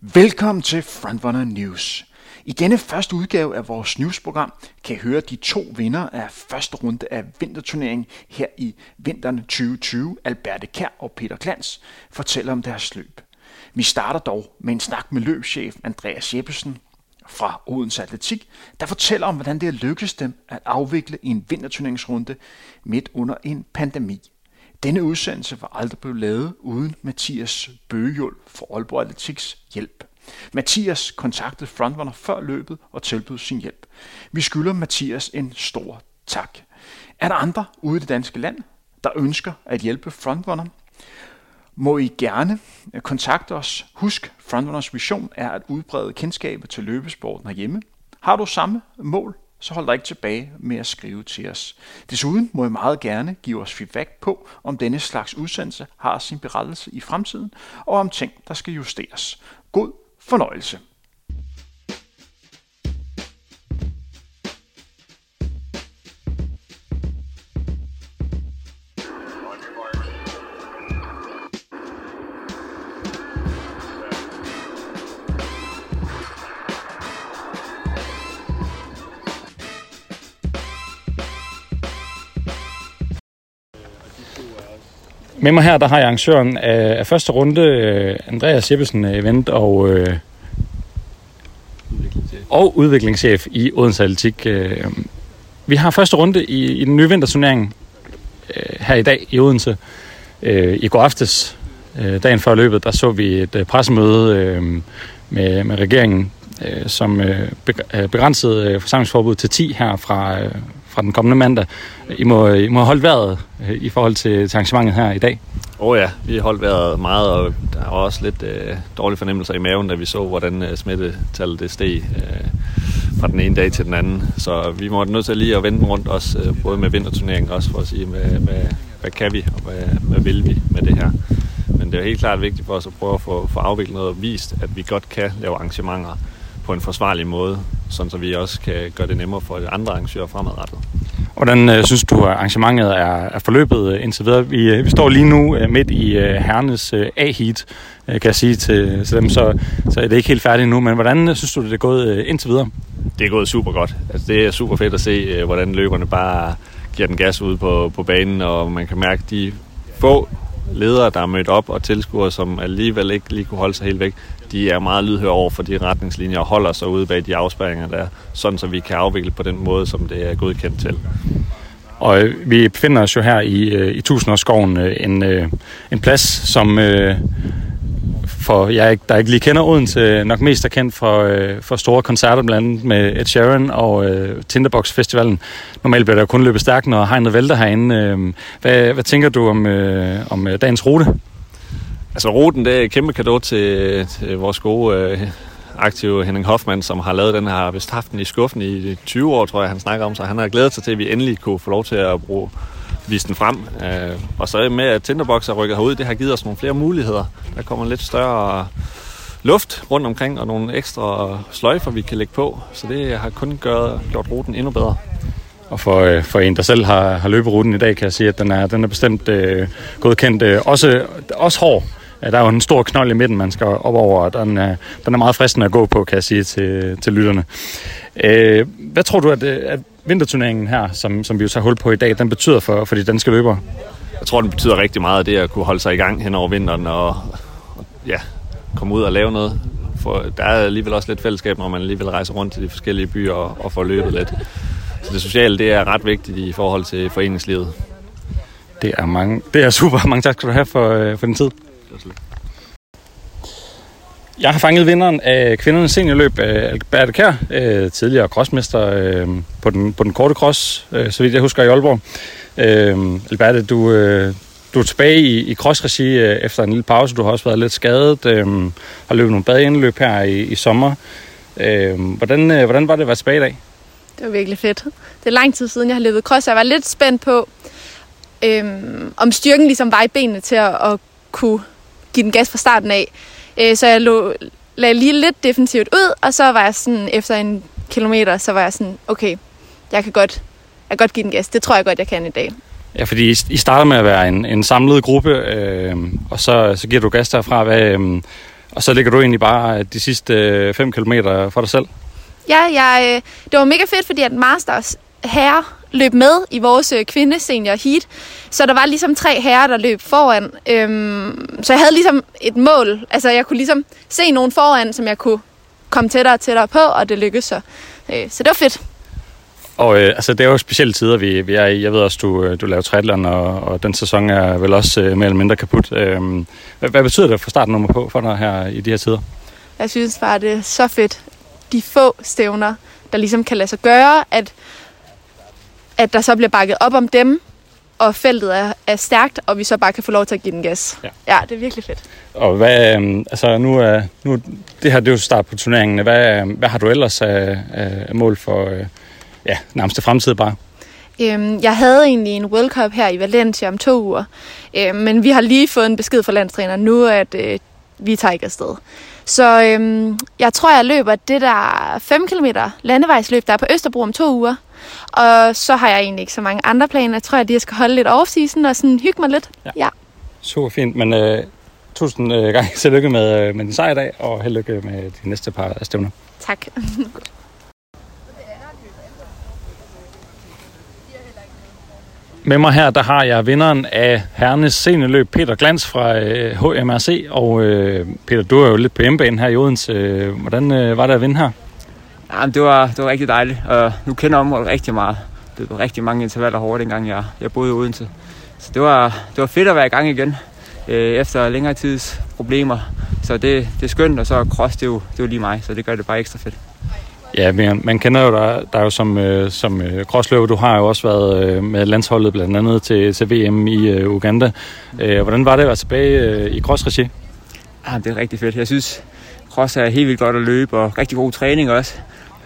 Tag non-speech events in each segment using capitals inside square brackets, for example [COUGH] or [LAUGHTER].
Velkommen til Frontrunner News. I denne første udgave af vores newsprogram kan I høre de to vinder af første runde af vinterturneringen her i vinteren 2020, Alberte Kær og Peter Klans, fortæller om deres løb. Vi starter dog med en snak med løbschef Andreas Jeppesen fra Odense Atletik, der fortæller om, hvordan det er lykkedes dem at afvikle en vinterturneringsrunde midt under en pandemi. Denne udsendelse var aldrig blevet lavet uden Mathias Bøgehjul for Aalborg Atletiks hjælp. Mathias kontaktede Frontrunner før løbet og tilbød sin hjælp. Vi skylder Mathias en stor tak. Er der andre ude i det danske land, der ønsker at hjælpe Frontrunner? Må I gerne øh, kontakte os. Husk, Frontrunners vision er at udbrede kendskabet til løbesporten herhjemme. Har du samme mål, så hold dig ikke tilbage med at skrive til os. Desuden må I meget gerne give os feedback på, om denne slags udsendelse har sin berettelse i fremtiden, og om ting, der skal justeres. God fornøjelse. Med mig her, der har jeg arrangøren af, af første runde, øh, Andreas Jeppesen øh, Event og, øh, og udviklingschef i Odense Atletik. Øh, vi har første runde i, i den nye vinterturnering øh, her i dag i Odense. Øh, I går aftes, øh, dagen før løbet, der så vi et øh, pressemøde øh, med, med regeringen, øh, som øh, øh begrænsede øh, forsamlingsforbud til 10 her fra, øh, fra den kommende mandag. I må, I må holde vejret øh, i forhold til, til arrangementet her i dag. Åh oh ja, vi har holdt vejret meget, og der var også lidt øh, dårlige fornemmelser i maven, da vi så, hvordan øh, smittetallet det steg øh, fra den ene dag til den anden. Så vi må nødt til lige at vende rundt også, øh, både med vinterturneringen også, for at sige, hvad, hvad, hvad kan vi, og hvad, hvad vil vi med det her. Men det er helt klart vigtigt for os at prøve at få, få afviklet noget og vist, at vi godt kan lave arrangementer på en forsvarlig måde, sådan så vi også kan gøre det nemmere for andre arrangører fremadrettet. Hvordan øh, synes du, at arrangementet er, er forløbet øh, indtil videre? Vi, øh, vi står lige nu øh, midt i øh, herrenes øh, A-heat, øh, kan jeg sige til, til dem, så, så er det ikke helt færdigt nu. Men hvordan øh, synes du, det er gået øh, indtil videre? Det er gået super godt. Altså, det er super fedt at se, øh, hvordan løberne bare giver den gas ud på, på banen, og man kan mærke, de få ledere, der er mødt op, og tilskuere, som alligevel ikke lige kunne holde sig helt væk, de er meget lydhøre over for de retningslinjer og holder sig ude bag de afspærringer der, sådan så vi kan afvikle på den måde, som det er godkendt til. Og øh, vi befinder os jo her i, øh, i Tusindårsskoven, øh, en, øh, en plads, som øh, for jeg der ikke lige kender Odense, nok mest er kendt for, øh, for store koncerter, blandt andet med Ed Sheeran og øh, Tinderbox Festivalen. Normalt bliver der kun løbet stærkt, når hegnet vælter herinde. Øh, hvad, hvad tænker du om, øh, om øh, dagens rute? Altså ruten, det er et kæmpe kado til, til vores gode øh, aktive Henning Hoffmann, som har lavet den her, vist haft den i skuffen i 20 år, tror jeg, han snakker om, så han har glædet sig til, at vi endelig kunne få lov til at bruge vise den frem. Øh, og så med, at Tinderbox er rykket herud, det har givet os nogle flere muligheder. Der kommer lidt større luft rundt omkring, og nogle ekstra sløjfer, vi kan lægge på. Så det har kun gjort, gjort ruten endnu bedre. Og for, øh, for en, der selv har, har løbet ruten i dag, kan jeg sige, at den er, den er bestemt øh, godkendt. Øh, også, også hård. Der er jo en stor knold i midten, man skal op over, og den er, den er meget fristende at gå på, kan jeg sige til, til lytterne. Øh, hvad tror du, at, øh, at vinterturneringen her, som, som vi jo tager hul på i dag, den betyder for, for de danske løbere? Jeg tror, den betyder rigtig meget, det at kunne holde sig i gang hen over vinteren og, og ja, komme ud og lave noget. For der er alligevel også lidt fællesskab, når man alligevel rejser rundt til de forskellige byer og, og får løbet lidt. Så det sociale, det er ret vigtigt i forhold til foreningslivet. Det er, mange, det er super. [LAUGHS] Mange tak skal du have for, øh, for din tid. Jeg har fanget vinderen af kvindernes seniorløb, øh, Albert Kær, øh, tidligere crossmester øh, på den, på den korte cross, så vidt jeg husker i Aalborg. Alberte, du, du er tilbage i, i crossregi efter en lille pause. Du har også været lidt skadet, har løbet nogle badeindløb her i, i sommer. Hvordan, hvordan var det at være tilbage i dag? Det var virkelig fedt. Det er lang tid siden, jeg har løbet cross, jeg var lidt spændt på, øhm, om styrken ligesom var i benene til at, at kunne give den gas fra starten af. Øh, så jeg lå, lagde lige lidt defensivt ud, og så var jeg sådan, efter en kilometer, så var jeg sådan, okay, jeg kan godt, jeg kan godt give den gas. Det tror jeg godt, jeg kan i dag. Ja, fordi I starter med at være en, en samlet gruppe, øh, og så, så giver du gas derfra. Hvad, øh, Og så ligger du egentlig bare de sidste 5 km for dig selv? Ja, jeg, det var mega fedt, fordi at Masters herre løb med i vores kvinde senior heat. Så der var ligesom tre herrer, der løb foran. Øhm, så jeg havde ligesom et mål. Altså jeg kunne ligesom se nogen foran, som jeg kunne komme tættere og tættere på, og det lykkedes så. Øh, så det var fedt. Og øh, altså, det er jo specielle tider, vi, vi er i. Jeg ved også, du, øh, du laver triathlon, og, og den sæson er vel også øh, mere eller mindre kaput. Øh, hvad, hvad betyder det for starten nummer på for dig her i de her tider? Jeg synes bare, det er så fedt. De få stævner, der ligesom kan lade sig gøre, at, at der så bliver bakket op om dem, og feltet er, er stærkt, og vi så bare kan få lov til at give den gas. Ja, ja det er virkelig fedt. Og hvad, øh, altså nu er, nu, det her det er jo start på turneringen. Hvad, hvad har du ellers af, af mål for øh, ja, nærmeste fremtid bare? Øhm, jeg havde egentlig en World Cup her i Valencia om to uger, øhm, men vi har lige fået en besked fra landstræneren nu, at øh, vi tager ikke afsted. Så øhm, jeg tror, jeg løber det der 5 km landevejsløb, der er på Østerbro om to uger. Og så har jeg egentlig ikke så mange andre planer. Jeg tror, at jeg skal holde lidt off-season og sådan hygge mig lidt. Ja. ja. Super fint, men øh, tusind øh, gange [LAUGHS] tillykke med, øh, med din sejr i dag, og held lykke med de næste par stævner. Tak. [LAUGHS] Med mig her, der har jeg vinderen af herrenes sceneløb, Peter Glans fra øh, HMRC. Og øh, Peter, du er jo lidt på hjemmebane her i Odense. Hvordan øh, var det at vinde her? Ja, det, var, det var rigtig dejligt, og nu kender området rigtig meget. Det var rigtig mange intervaller hårdt, dengang jeg, jeg boede i Odense. Så det var, det var fedt at være i gang igen, øh, efter længere tids problemer. Så det, det er skønt, og så cross, det er, jo, det er jo lige mig, så det gør det bare ekstra fedt. Ja, man, man kender jo dig, der jo som, øh, som øh, crossløber. Du har jo også været øh, med landsholdet blandt andet til, til VM i øh, Uganda. Øh, hvordan var det at være tilbage øh, i crossregi? Ja, det er rigtig fedt. Jeg synes, cross er helt vildt godt at løbe, og rigtig god træning også.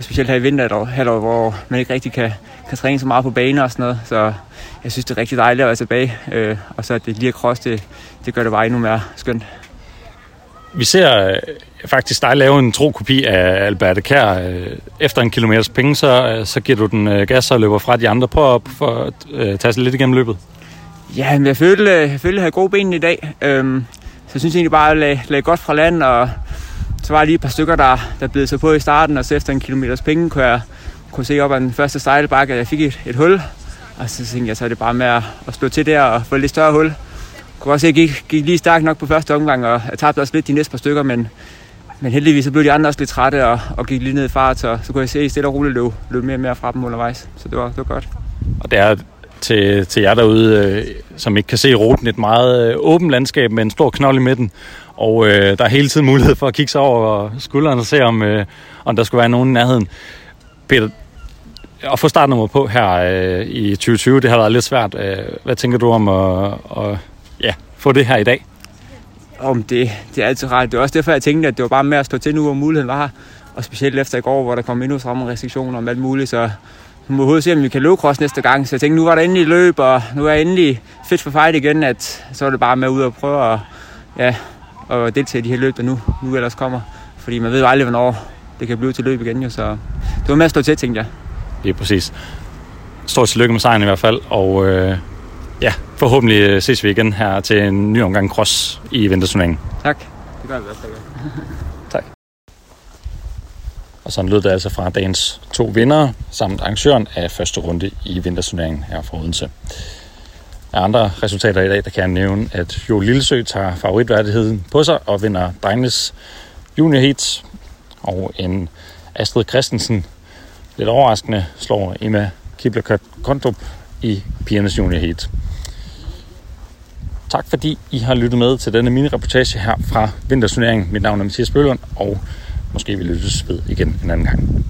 Specielt her i vinterhalvår, hvor man ikke rigtig kan, kan træne så meget på baner og sådan noget. Så jeg synes, det er rigtig dejligt at være tilbage. Øh, og så at det lige cross, det, det gør det bare endnu mere skønt. Vi ser øh, faktisk dig lave en tro kopi af Albert Kær. Øh, efter en kilometers penge, så, øh, så giver du den gas og løber fra de andre. på at, for at tage sig lidt igennem løbet. Ja, men jeg følte, jeg følte, at jeg havde gode ben i dag. Øhm, så jeg synes egentlig bare, at jeg lagde godt fra land, og så var der lige et par stykker, der, der blev så på i starten, og så efter en kilometers penge kunne jeg kunne se op ad den første stejle bakke, at jeg fik et, et hul. Og så tænkte jeg, så er det bare med at, at slå til der og få et lidt større hul. Jeg kunne også se, at jeg gik, gik lige stærkt nok på første omgang, og jeg tabte også lidt de næste par stykker, men, men heldigvis så blev de andre også lidt trætte og, og gik lige ned i fart, så, så kunne jeg se, at stille og roligt løb, løb mere og mere fra dem undervejs. Så det var, det var godt. Og det er til, til jer derude, øh, som ikke kan se ruten, et meget øh, åbent landskab med en stor knold i midten. Og øh, der er hele tiden mulighed for at kigge sig over skulderen og se, om, øh, om der skulle være nogen i nærheden. Peter, at få startnummer på her øh, i 2020, det har været lidt svært. Øh, hvad tænker du om at, at ja, få det her i dag? Om det, det er altid rart. Det er også derfor, jeg tænkte, at det var bare med at stå til nu, hvor muligheden var her. Og specielt efter i går, hvor der kom endnu stramme restriktioner om alt muligt, så vi må se, om vi kan løbe cross næste gang. Så jeg tænkte, nu var der endelig løb, og nu er jeg endelig fedt for fight igen, at så er det bare med ud og prøve at, ja, at deltage i de her løb, der nu, nu ellers kommer. Fordi man ved jo aldrig, hvornår det kan blive til løb igen, jo, så det var med at stå til, tænkte jeg. Det er præcis. Stort tillykke med sejren i hvert fald, og øh, ja, forhåbentlig ses vi igen her til en ny omgang cross i vinterturneringen. Tak. Det gør vi også. [LAUGHS] Og sådan lød det altså fra dagens to vinder, samt arrangøren af første runde i vinterturneringen her fra Odense. Af andre resultater i dag, der kan jeg nævne, at Jo Lillesø tager favoritværdigheden på sig og vinder drengenes junior heat, og en Astrid Christensen lidt overraskende slår Emma Kibler Kondrup i pigernes junior heat. Tak fordi I har lyttet med til denne mini-reportage her fra Vinterturneringen. Mit navn er Mathias Bøllund, og måske vi lyttes ved igen en anden gang.